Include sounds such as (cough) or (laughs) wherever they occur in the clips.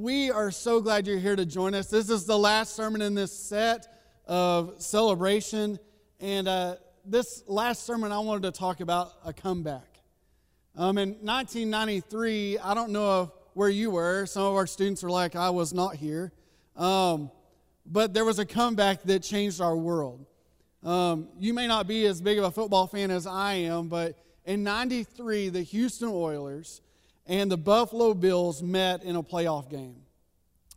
we are so glad you're here to join us. This is the last sermon in this set of celebration. And uh, this last sermon, I wanted to talk about a comeback. Um, in 1993, I don't know where you were. Some of our students are like, I was not here. Um, but there was a comeback that changed our world. Um, you may not be as big of a football fan as I am, but in 93, the Houston Oilers and the Buffalo Bills met in a playoff game.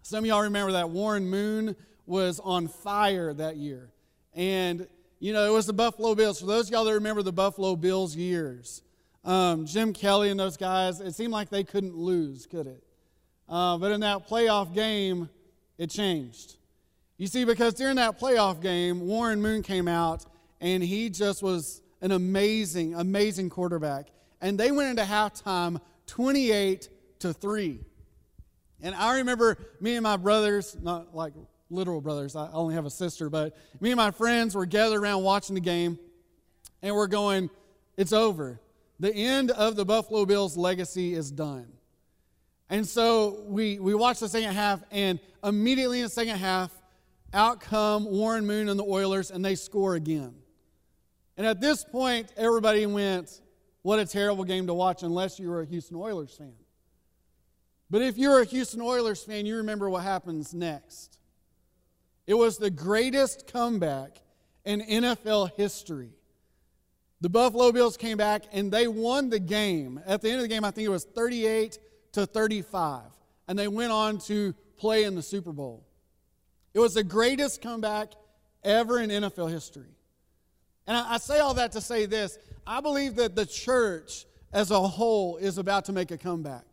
Some of y'all remember that Warren Moon was on fire that year. And, you know, it was the Buffalo Bills. For those y'all that remember the Buffalo Bills years, um, Jim Kelly and those guys, it seemed like they couldn't lose, could it? Uh, but in that playoff game, it changed. You see, because during that playoff game, Warren Moon came out and he just was an amazing, amazing quarterback. And they went into halftime 28 to 3. And I remember me and my brothers, not like literal brothers, I only have a sister, but me and my friends were gathered around watching the game, and we're going, it's over. The end of the Buffalo Bills legacy is done. And so we, we watched the second half, and immediately in the second half, out come Warren Moon and the Oilers, and they score again. And at this point, everybody went, What a terrible game to watch, unless you were a Houston Oilers fan. But if you're a Houston Oilers fan, you remember what happens next. It was the greatest comeback in NFL history. The Buffalo Bills came back and they won the game. At the end of the game, I think it was 38 to 35. And they went on to play in the Super Bowl. It was the greatest comeback ever in NFL history. And I, say all that to say this I believe that the church as a whole is about to make a comeback.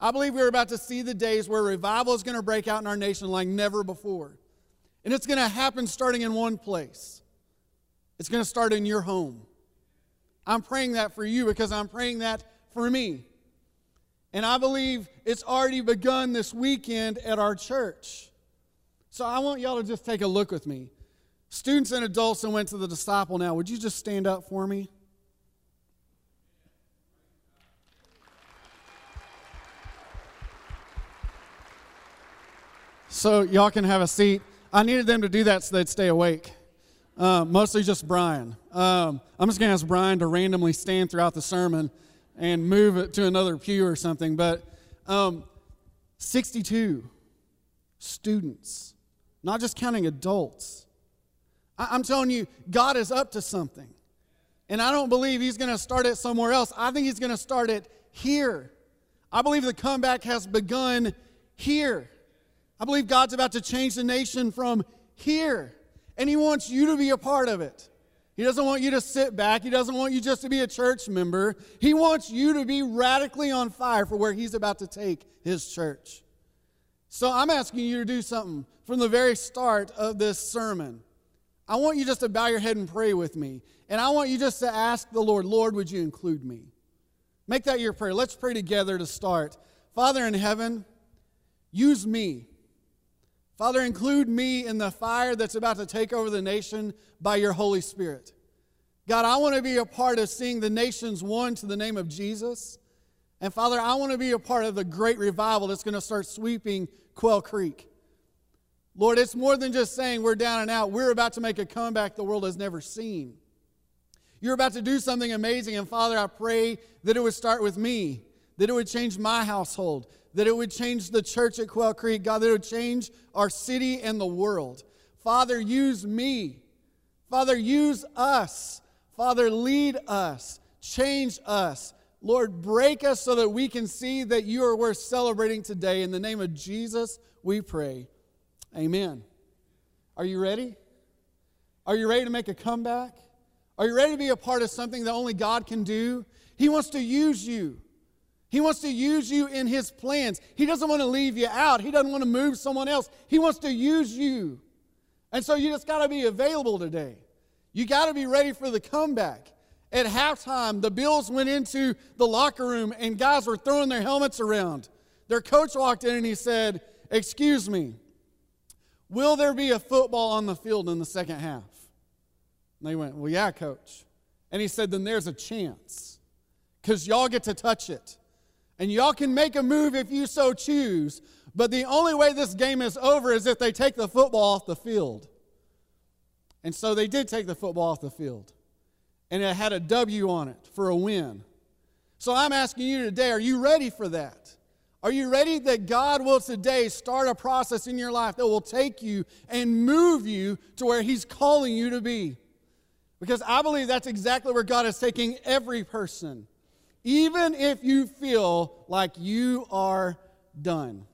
I believe we're about to see the days where revival is going to break out in our nation like never before. And it's going to happen starting in one place. It's going to start in your home. I'm praying that for you because I'm praying that for me. And I believe it's already begun this weekend at our church. So I want y'all to just take a look with me. Students and adults that went to the disciple now, would you just stand up for me? So y'all can have a seat. I needed them to do that so they'd stay awake. Um, mostly just Brian. Um, I'm just going to ask Brian to randomly stand throughout the sermon and move it to another pew or something. But um, 62 students, not just counting adults. I'm telling you, God is up to something. And I don't believe He's going to start it somewhere else. I think He's going to start it here. I believe the comeback has begun here. I believe God's about to change the nation from here, and He wants you to be a part of it. He doesn't want you to sit back. He doesn't want you just to be a church member. He wants you to be radically on fire for where He's about to take His church. So I'm asking you to do something from the very start of this sermon. I want you just to bow your head and pray with me. And I want you just to ask the Lord, Lord, would you include me? Make that your prayer. Let's pray together to start. Father in heaven, use me. Father, include me in the fire that's about to take over the nation by your Holy Spirit. God, I want to be a part of seeing the nations one to the name of Jesus. And Father, I want to be a part of the great revival that's going to start sweeping Quail Creek. Lord, it's more than just saying we're down and out. We're about to make a comeback the world has never seen. You're about to do something amazing. And Father, I pray that it would start with me, that it would change my household, that it would change the church at Quail Creek, God, that it would change our city and the world. Father, use me. Father, use us. Father, lead us, change us. Lord, break us so that we can see that you are worth celebrating today. In the name of Jesus, we pray. Amen. Are you ready? Are you ready to make a comeback? Are you ready to be a part of something that only God can do? He wants to use you. He wants to use you in His plans. He doesn't want to leave you out. He doesn't want to move someone else. He wants to use you. And so you just got to be available today. You got to be ready for the comeback. At halftime, the Bills went into the locker room and guys were throwing their helmets around. Their coach walked in and he said, Excuse me, will there be a football on the field in the second half? And they went, Well, yeah, coach. And he said, Then there's a chance because y'all get to touch it. And y'all can make a move if you so choose, But the only way this game is over is if they take the football off the field. And so they did take the football off the field. And it had a W on it for a win. So I'm asking you today are you ready for that? Are you ready that God will today start a process in your life that will take you and move you to where He's calling you to be? Because I believe that's exactly where God is taking every person, even if you feel like you are done.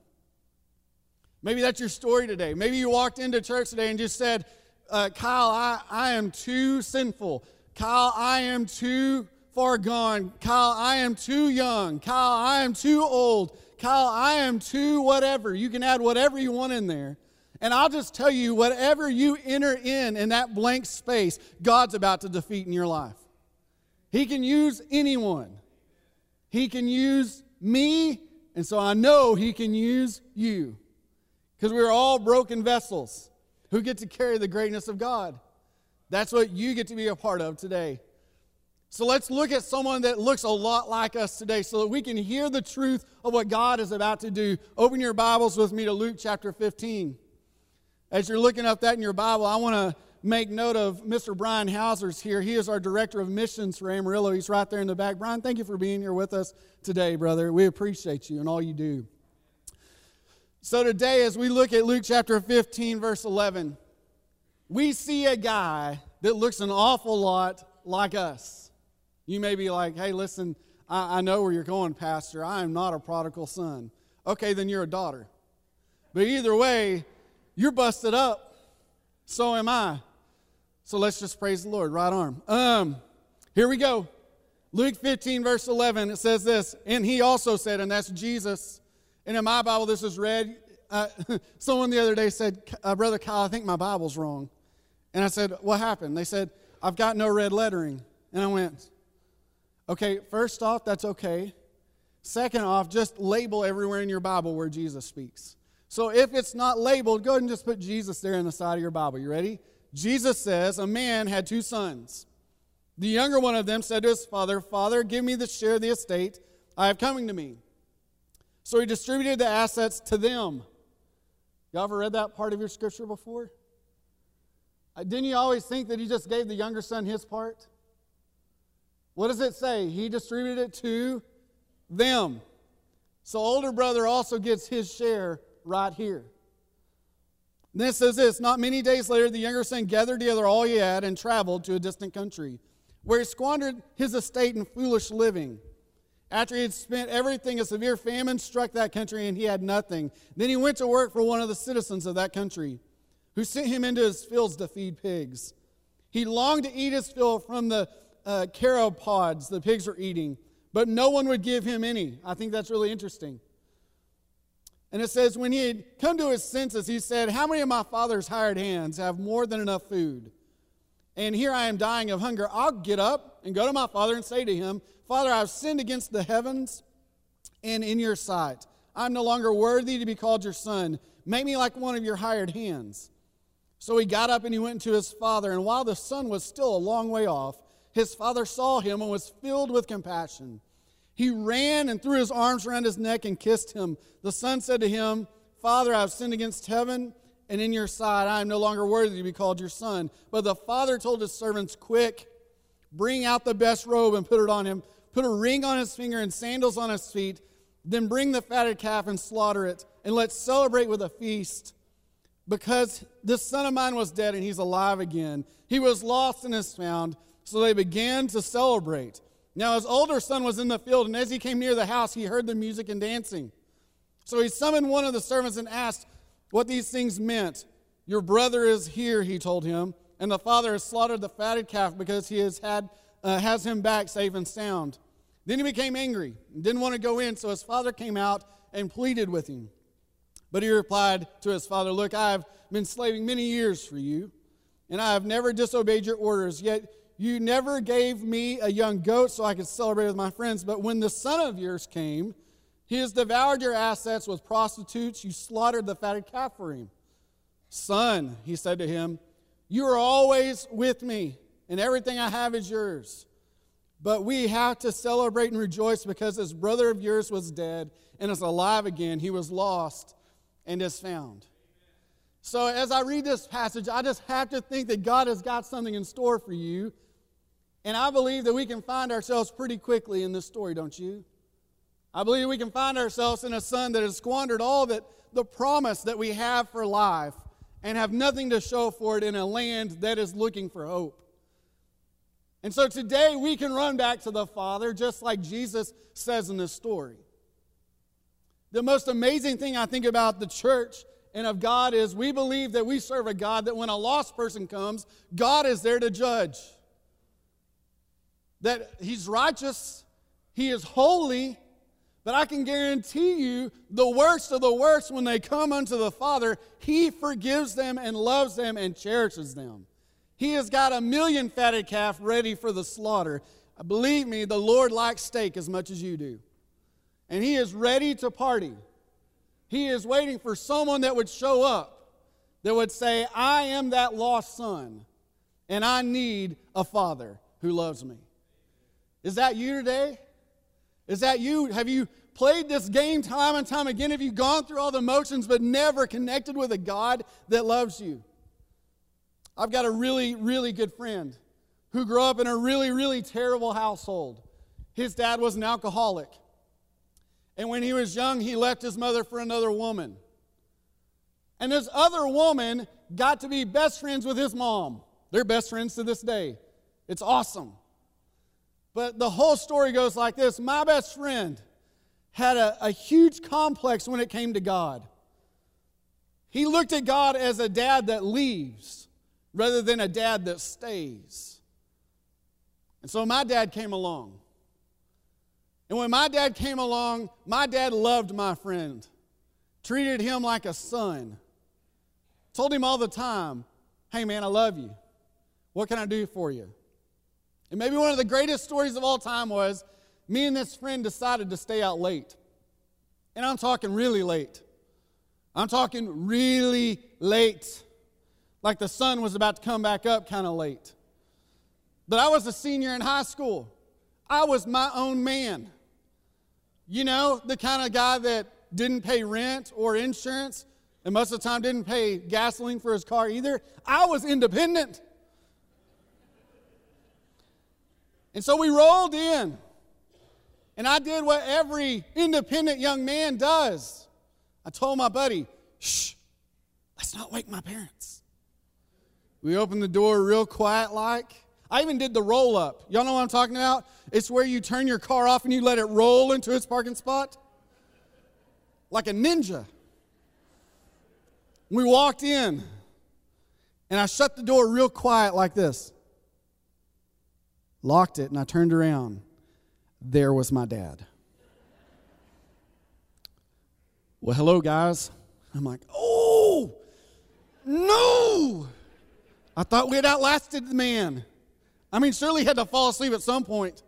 Maybe that's your story today. Maybe you walked into church today and just said, uh, Kyle, I, I am too sinful. Kyle, I am too far gone. Kyle, I am too young. Kyle, I am too old. Kyle, I am too whatever. You can add whatever you want in there. And I'll just tell you, whatever you enter in in that blank space, God's about to defeat in your life. He can use anyone. He can use me, and so I know He can use you. Because we're all broken vessels who get to carry the greatness of God. That's what you get to be a part of today. So let's look at someone that looks a lot like us today so that we can hear the truth of what God is about to do. Open your Bibles with me to Luke chapter 15. As you're looking up that in your Bible, I want to make note of Mr. Brian Hauser's here. He is our director of missions for Amarillo. He's right there in the back. Brian, thank you for being here with us today, brother. We appreciate you and all you do. So today, as we look at Luke chapter 15, verse 11, we see a guy that looks an awful lot like us. You may be like, hey, listen, I, I know where you're going, Pastor. I am not a prodigal son. Okay, then you're a daughter. But either way, you're busted up. So am I. So let's just praise the Lord. Right arm. Um, here we go. Luke 15, verse 11, it says this, and he also said, and that's Jesus. And in my Bible, this is red. Uh, (laughs) someone the other day said, uh, Brother Kyle, I think my Bible's wrong. And I said, What happened? They said, I've got no red lettering. And I went, Okay, first off, that's okay. Second off, just label everywhere in your Bible where Jesus speaks. So if it's not labeled, go ahead and just put Jesus there in the side of your Bible. You ready? Jesus says, A man had two sons. The younger one of them said to his father, Father, give me the share of the estate I have coming to me. So he distributed the assets to them. Y'all ever read that part of your scripture before? Uh, didn't you always think that he just gave the younger son his part? What does it say? He distributed it to them. So older brother also gets his share right here. And then it says this Not many days later, the younger son gathered together all he had and traveled to a distant country, where he squandered his estate in foolish living. After he had spent everything, a severe famine struck that country and he had nothing. Then he went to work for one of the citizens of that country, who sent him into his fields to feed pigs. He longed to eat his fill from the uh, carob pods the pigs were eating, but no one would give him any. I think that's really interesting. And it says, when he had come to his senses, he said, How many of my father's hired hands have more than enough food? And here I am dying of hunger. I'll get up and go to my father and say to him, Father, I've sinned against the heavens and in your sight. I'm no longer worthy to be called your son. Make me like one of your hired hands. So he got up and he went to his father. And while the son was still a long way off, his father saw him and was filled with compassion. He ran and threw his arms around his neck and kissed him. The son said to him, Father, I have sinned against heaven and in your sight. I am no longer worthy to be called your son. But the father told his servants, Quick, bring out the best robe and put it on him. Put a ring on his finger and sandals on his feet. Then bring the fatted calf and slaughter it. And let's celebrate with a feast. Because this son of mine was dead and he's alive again. He was lost and is found. So they began to celebrate. Now his older son was in the field, and as he came near the house, he heard the music and dancing. So he summoned one of the servants and asked what these things meant. Your brother is here, he told him, and the father has slaughtered the fatted calf because he has, had, uh, has him back safe and sound. Then he became angry and didn't want to go in, so his father came out and pleaded with him. But he replied to his father, Look, I have been slaving many years for you, and I have never disobeyed your orders, yet you never gave me a young goat so I could celebrate with my friends, but when the son of yours came, he has devoured your assets with prostitutes. You slaughtered the fatted calf for him. Son, he said to him, you are always with me, and everything I have is yours. But we have to celebrate and rejoice because this brother of yours was dead and is alive again. He was lost and is found. So, as I read this passage, I just have to think that God has got something in store for you. And I believe that we can find ourselves pretty quickly in this story, don't you? I believe we can find ourselves in a son that has squandered all that the promise that we have for life and have nothing to show for it in a land that is looking for hope. And so today we can run back to the Father just like Jesus says in this story. The most amazing thing I think about the church and of God is we believe that we serve a God that when a lost person comes, God is there to judge. That He's righteous, He is holy, but I can guarantee you the worst of the worst when they come unto the Father, He forgives them and loves them and cherishes them. He has got a million fatted calf ready for the slaughter. Believe me, the Lord likes steak as much as you do and he is ready to party. He is waiting for someone that would show up that would say, I am that lost son, and I need a father who loves me. Is that you today? Is that you? Have you played this game time and time again? Have you gone through all the motions but never connected with a God that loves you? I've got a really, really good friend who grew up in a really, really terrible household. His dad was an alcoholic. And when he was young, he left his mother for another woman. And this other woman got to be best friends with his mom. They're best friends to this day. It's awesome. But the whole story goes like this My best friend had a, a huge complex when it came to God. He looked at God as a dad that leaves rather than a dad that stays. And so my dad came along. And when my dad came along, my dad loved my friend, treated him like a son, told him all the time, Hey, man, I love you. What can I do for you? And maybe one of the greatest stories of all time was me and this friend decided to stay out late. And I'm talking really late. I'm talking really late. Like the sun was about to come back up kind of late. But I was a senior in high school. I was my own man. You know, the kind of guy that didn't pay rent or insurance and most of the time didn't pay gasoline for his car either. I was independent. And so we rolled in. And I did what every independent young man does. I told my buddy, shh, let's not wake my parents. We opened the door real quiet like. I even did the roll up. Y'all know what I'm talking about? It's where you turn your car off and you let it roll into its parking spot. Like a ninja. We walked in and I shut the door real quiet like this. Locked it and I turned around. There was my dad. Well, hello, guys. I'm like, oh, no. I thought we had outlasted the man. I mean, surely he had to fall asleep at some point.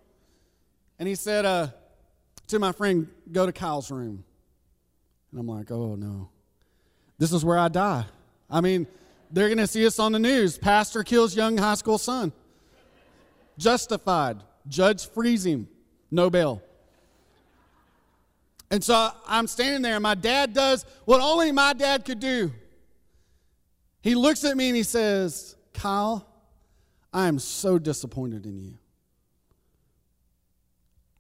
And he said uh, to my friend, Go to Kyle's room. And I'm like, Oh, no. This is where I die. I mean, they're going to see us on the news. Pastor kills young high school son. Justified. Judge frees him. No bail. And so I'm standing there, and my dad does what only my dad could do. He looks at me and he says, Kyle, I am so disappointed in you.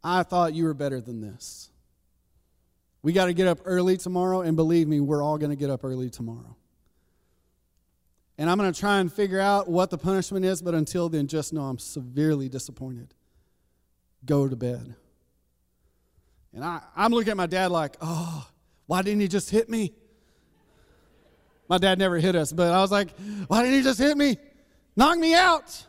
I thought you were better than this. We got to get up early tomorrow, and believe me, we're all going to get up early tomorrow. And I'm going to try and figure out what the punishment is, but until then, just know I'm severely disappointed. Go to bed. And I, I'm looking at my dad like, oh, why didn't he just hit me? My dad never hit us, but I was like, why didn't he just hit me? Knock me out.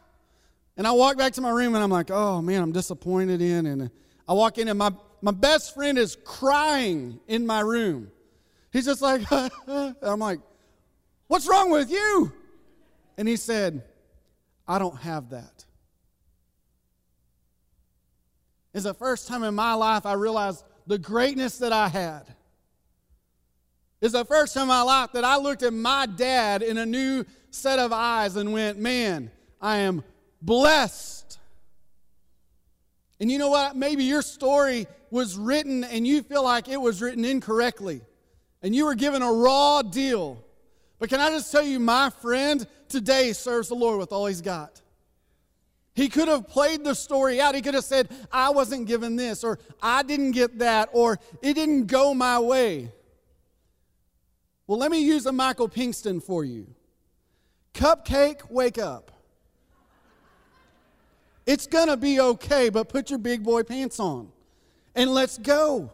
And I walk back to my room and I'm like, oh man, I'm disappointed in. And I walk in and my, my best friend is crying in my room. He's just like, (laughs) I'm like, what's wrong with you? And he said, I don't have that. It's the first time in my life I realized the greatness that I had. It's the first time in my life that I looked at my dad in a new set of eyes and went, Man, I am blessed. And you know what? Maybe your story was written and you feel like it was written incorrectly. and you were given a raw deal. But can I just tell you, my friend today serves the Lord with all he's got. He could have played the story out. He could have said, I wasn't given this, or I didn't get that, or it didn't go my way. Well, let me use a Michael Pinkston for you. Cupcake, wake up. It's gonna be okay, but put your big boy pants on and let's go.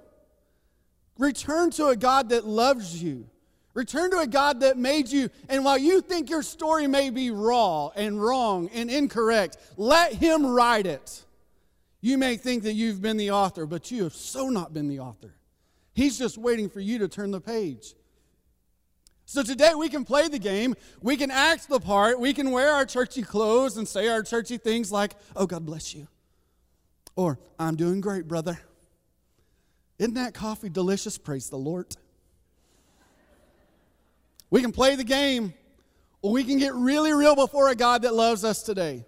Return to a God that loves you. Return to a God that made you. And while you think your story may be raw and wrong and incorrect, let Him write it. You may think that you've been the author, but you have so not been the author. He's just waiting for you to turn the page. So today we can play the game, we can act the part, we can wear our churchy clothes and say our churchy things like, oh, God bless you. Or, I'm doing great, brother. Isn't that coffee delicious? Praise the Lord. We can play the game, or we can get really real before a God that loves us today.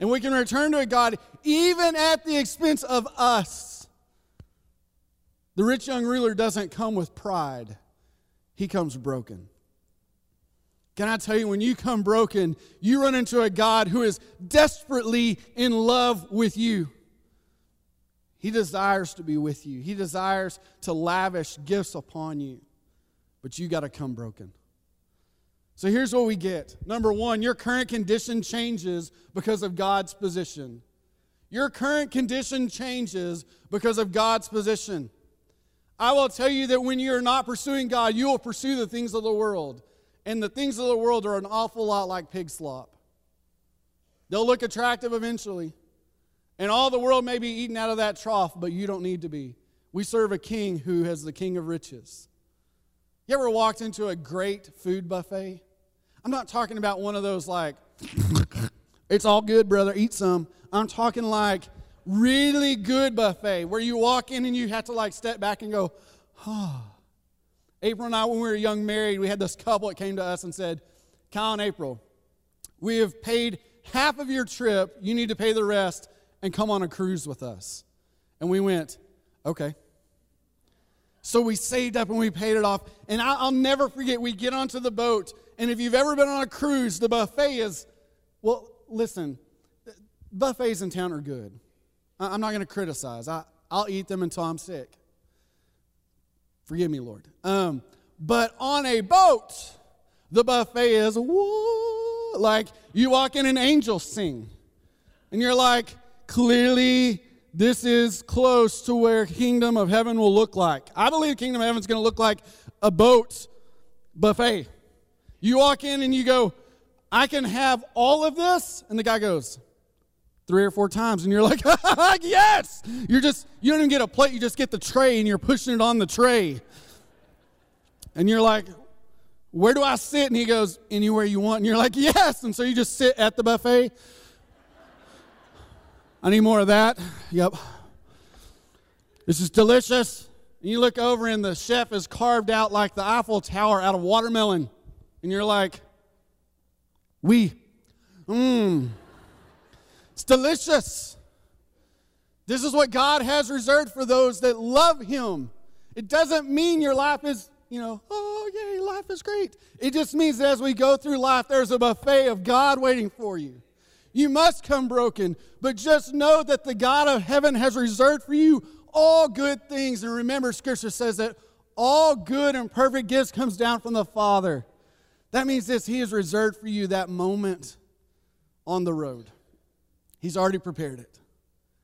And we can return to a God even at the expense of us. The rich young ruler doesn't come with pride, he comes broken. Can I tell you, when you come broken, you run into a God who is desperately in love with you. He desires to be with you, He desires to lavish gifts upon you. But you got to come broken. So here's what we get. Number one, your current condition changes because of God's position. Your current condition changes because of God's position. I will tell you that when you're not pursuing God, you will pursue the things of the world. And the things of the world are an awful lot like pig slop. They'll look attractive eventually, and all the world may be eaten out of that trough, but you don't need to be. We serve a king who has the king of riches. You ever walked into a great food buffet? I'm not talking about one of those like, it's all good, brother, eat some. I'm talking like really good buffet where you walk in and you have to like step back and go, oh. April and I, when we were young married, we had this couple that came to us and said, Kyle and April, we have paid half of your trip. You need to pay the rest and come on a cruise with us. And we went, okay. So we saved up and we paid it off. And I'll never forget, we get onto the boat. And if you've ever been on a cruise, the buffet is, well, listen, buffets in town are good. I'm not going to criticize. I, I'll eat them until I'm sick. Forgive me, Lord. Um, but on a boat, the buffet is whoa, like you walk in and angels sing. And you're like, clearly this is close to where kingdom of heaven will look like. I believe kingdom of heaven is going to look like a boat buffet. You walk in and you go, I can have all of this, and the guy goes three or four times, and you're like, (laughs) yes. You're just you don't even get a plate, you just get the tray, and you're pushing it on the tray, and you're like, where do I sit? And he goes, anywhere you want, and you're like, yes. And so you just sit at the buffet I need more of that. Yep. This is delicious. And you look over and the chef is carved out like the Eiffel Tower out of watermelon. And you're like, we, mmm, it's delicious. This is what God has reserved for those that love Him. It doesn't mean your life is, you know, oh, yay, life is great. It just means that as we go through life, there's a buffet of God waiting for you. You must come broken, but just know that the God of heaven has reserved for you all good things. And remember, Scripture says that all good and perfect gifts comes down from the Father. That means this He has reserved for you that moment on the road. He's already prepared it.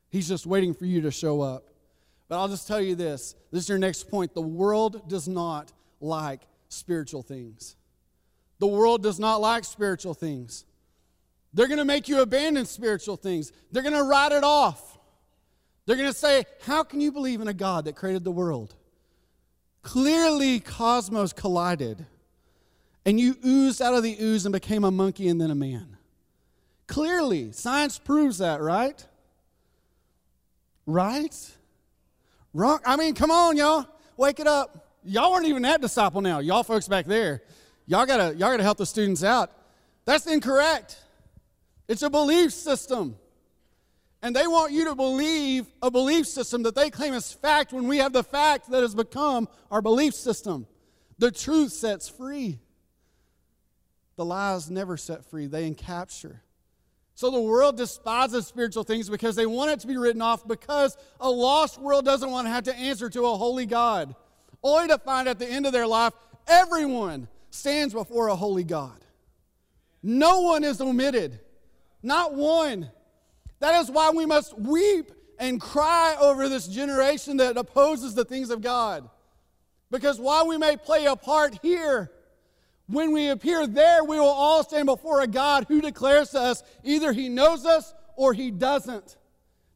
He's just waiting for you to show up. But I'll just tell you this this is your next point. The world does not like spiritual things. The world does not like spiritual things. They're going to make you abandon spiritual things. They're going to write it off. They're going to say, How can you believe in a God that created the world? Clearly, cosmos collided, and you oozed out of the ooze and became a monkey and then a man. Clearly, science proves that, right? Right? Wrong. I mean, come on, y'all. Wake it up. Y'all aren't even that disciple now. Y'all folks back there. Y'all gotta, y'all gotta help the students out. That's incorrect. It's a belief system. And they want you to believe a belief system that they claim is fact when we have the fact that has become our belief system. The truth sets free. The lies never set free, they encapture. So the world despises spiritual things because they want it to be written off because a lost world doesn't want to have to answer to a holy God, only to find at the end of their life everyone stands before a holy God. No one is omitted, not one. That is why we must weep and cry over this generation that opposes the things of God. Because while we may play a part here, when we appear there, we will all stand before a God who declares to us either he knows us or he doesn't.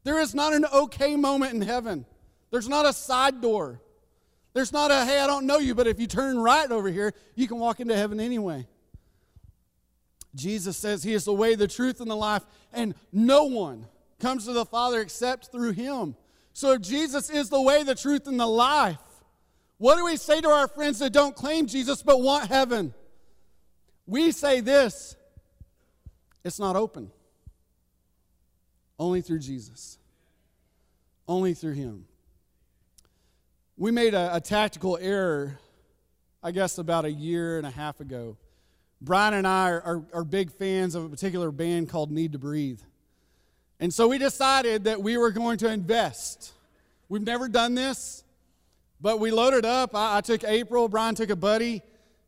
There is not an okay moment in heaven. There's not a side door. There's not a, hey, I don't know you, but if you turn right over here, you can walk into heaven anyway. Jesus says he is the way, the truth, and the life, and no one comes to the Father except through him. So if Jesus is the way, the truth, and the life, what do we say to our friends that don't claim Jesus but want heaven? We say this it's not open. Only through Jesus, only through Him. We made a, a, tactical error, I guess, about a year and a half ago. Brian and I are, are, are big fans of a particular band called Need to Breathe. And so we decided that we were going to invest. We've never done this, but we loaded up. I, I took April, Brian took a buddy,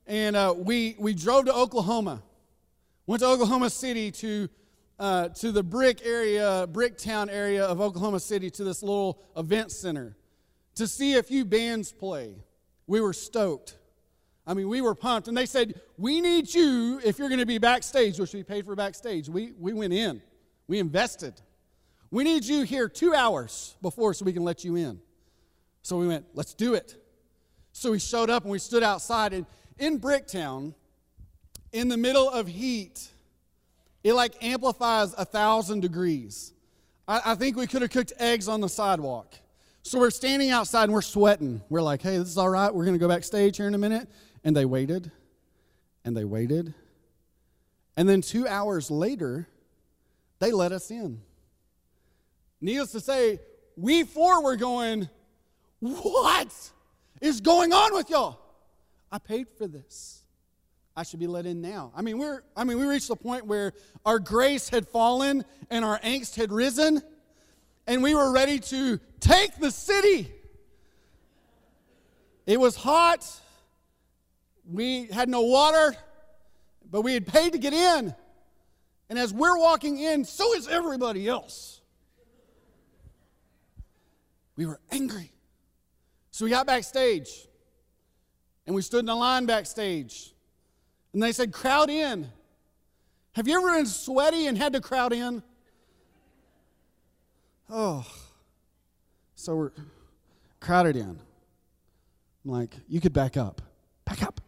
and uh, we, we drove to Oklahoma. Went to Oklahoma City to, uh, to the brick area, Bricktown area of Oklahoma City to this little event center to see a few bands play. We were stoked. I mean, we were pumped. And they said, We need you if you're going to be backstage, which we paid for backstage. We, we went in, we invested. We need you here two hours before so we can let you in. So we went, Let's do it. So we showed up and we stood outside. And in Bricktown, in the middle of heat, it like amplifies a thousand degrees. I, I think we could have cooked eggs on the sidewalk. So we're standing outside and we're sweating. We're like, hey, this is all right. We're going to go backstage here in a minute. And they waited and they waited. And then two hours later, they let us in. Needless to say, we four were going, what is going on with y'all? I paid for this. I should be let in now. I mean, we're I mean, we reached the point where our grace had fallen and our angst had risen, and we were ready to take the city. It was hot. We had no water, but we had paid to get in. And as we're walking in, so is everybody else. We were angry. So we got backstage. And we stood in a line backstage. And they said, crowd in. Have you ever been sweaty and had to crowd in? Oh. So we're crowded in. I'm like, you could back up. Back up.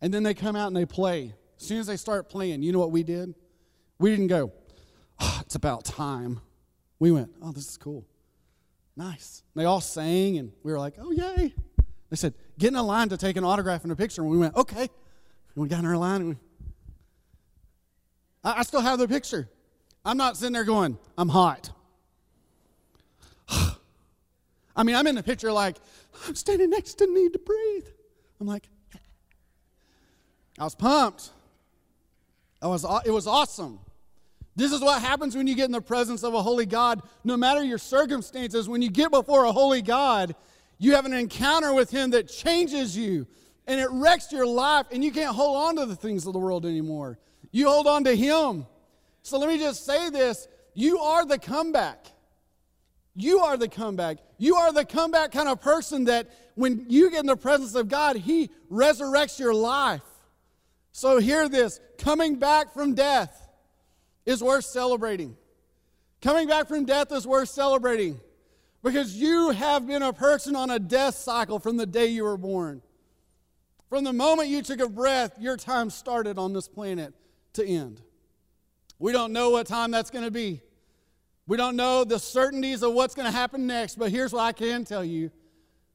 And then they come out and they play. As soon as they start playing, you know what we did? We didn't go, oh, it's about time. We went, oh, this is cool. Nice. They all sang, and we were like, oh, yay. They said, get in a line to take an autograph and a picture. And we went, okay. And we got in our line. And we, I, I still have the picture. I'm not sitting there going, I'm hot. (sighs) I mean, I'm in the picture like, I'm standing next to Need to Breathe. I'm like, I was pumped. I was, it was awesome. This is what happens when you get in the presence of a holy God. No matter your circumstances, when you get before a holy God, you have an encounter with Him that changes you and it wrecks your life, and you can't hold on to the things of the world anymore. You hold on to Him. So let me just say this you are the comeback. You are the comeback. You are the comeback kind of person that when you get in the presence of God, He resurrects your life. So hear this coming back from death is worth celebrating. Coming back from death is worth celebrating. Because you have been a person on a death cycle from the day you were born. From the moment you took a breath, your time started on this planet to end. We don't know what time that's going to be. We don't know the certainties of what's going to happen next, but here's what I can tell you.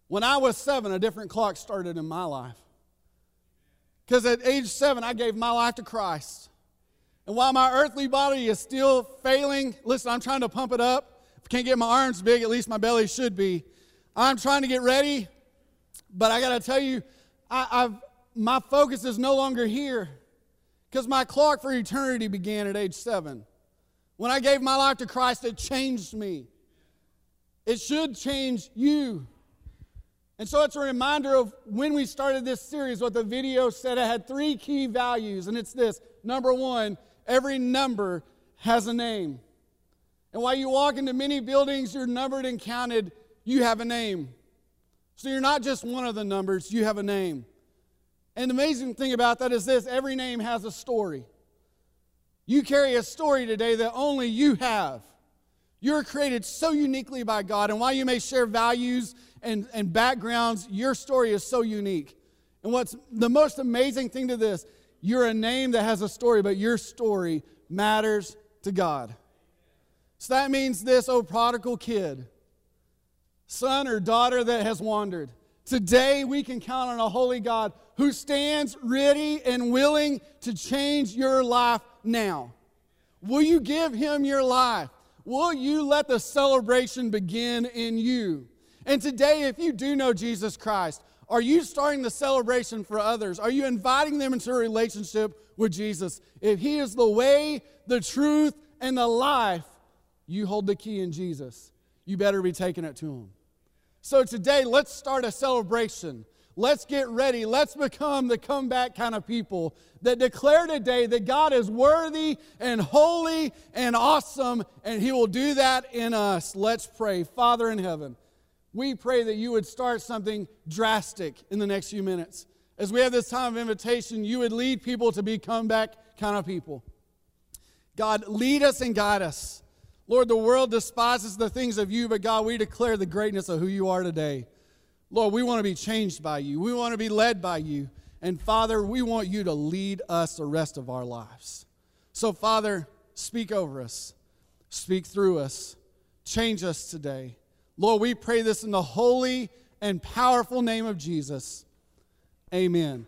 When I was seven, a different clock started in my life. Because at age seven, I gave my life to Christ. And while my earthly body is still failing, listen, I'm trying to pump it up. If I can't get my arms big, at least my belly should be. I'm trying to get ready But I got to tell you, I, I've, my focus is no longer here because my clock for eternity began at age seven. When I gave my life to Christ, it changed me. It should change you. And so it's a reminder of when we started this series, what the video said it had three key values, and it's this number one, every number has a name. And while you walk into many buildings, you're numbered and counted, you have a name. So you're not just one of the numbers, you have a name. And the amazing thing about that is this every name has a story. You carry a story today that only you have. You're created so uniquely by God, and while you may share values and, and backgrounds, your story is so unique. And what's the most amazing thing to this, you're a name that has a story, but your story matters to God. So that means this, oh prodigal kid, son or daughter that has wandered. Today we can count on a holy God who stands ready and willing to change your life now. Will you give him your life? Will you let the celebration begin in you? And today, if you do know Jesus Christ, are you starting the celebration for others? Are you inviting them into a relationship with Jesus? If He is the way, the truth, and the life, you hold the key in Jesus. You better be taking it to Him. So today, let's start a celebration. Let's get ready. Let's become the comeback kind of people that declare today that God is worthy and holy and awesome, and He will do that in us. Let's pray. Father in heaven, we pray that you would start something drastic in the next few minutes. As we have this time of invitation, you would lead people to be comeback kind of people. God, lead us and guide us. Lord, the world despises the things of you, but God, we declare the greatness of who you are today. Lord, we want to be changed by you. We want to be led by you. And Father, we want you to lead us the rest of our lives. So, Father, speak over us, speak through us, change us today. Lord, we pray this in the holy and powerful name of Jesus. Amen.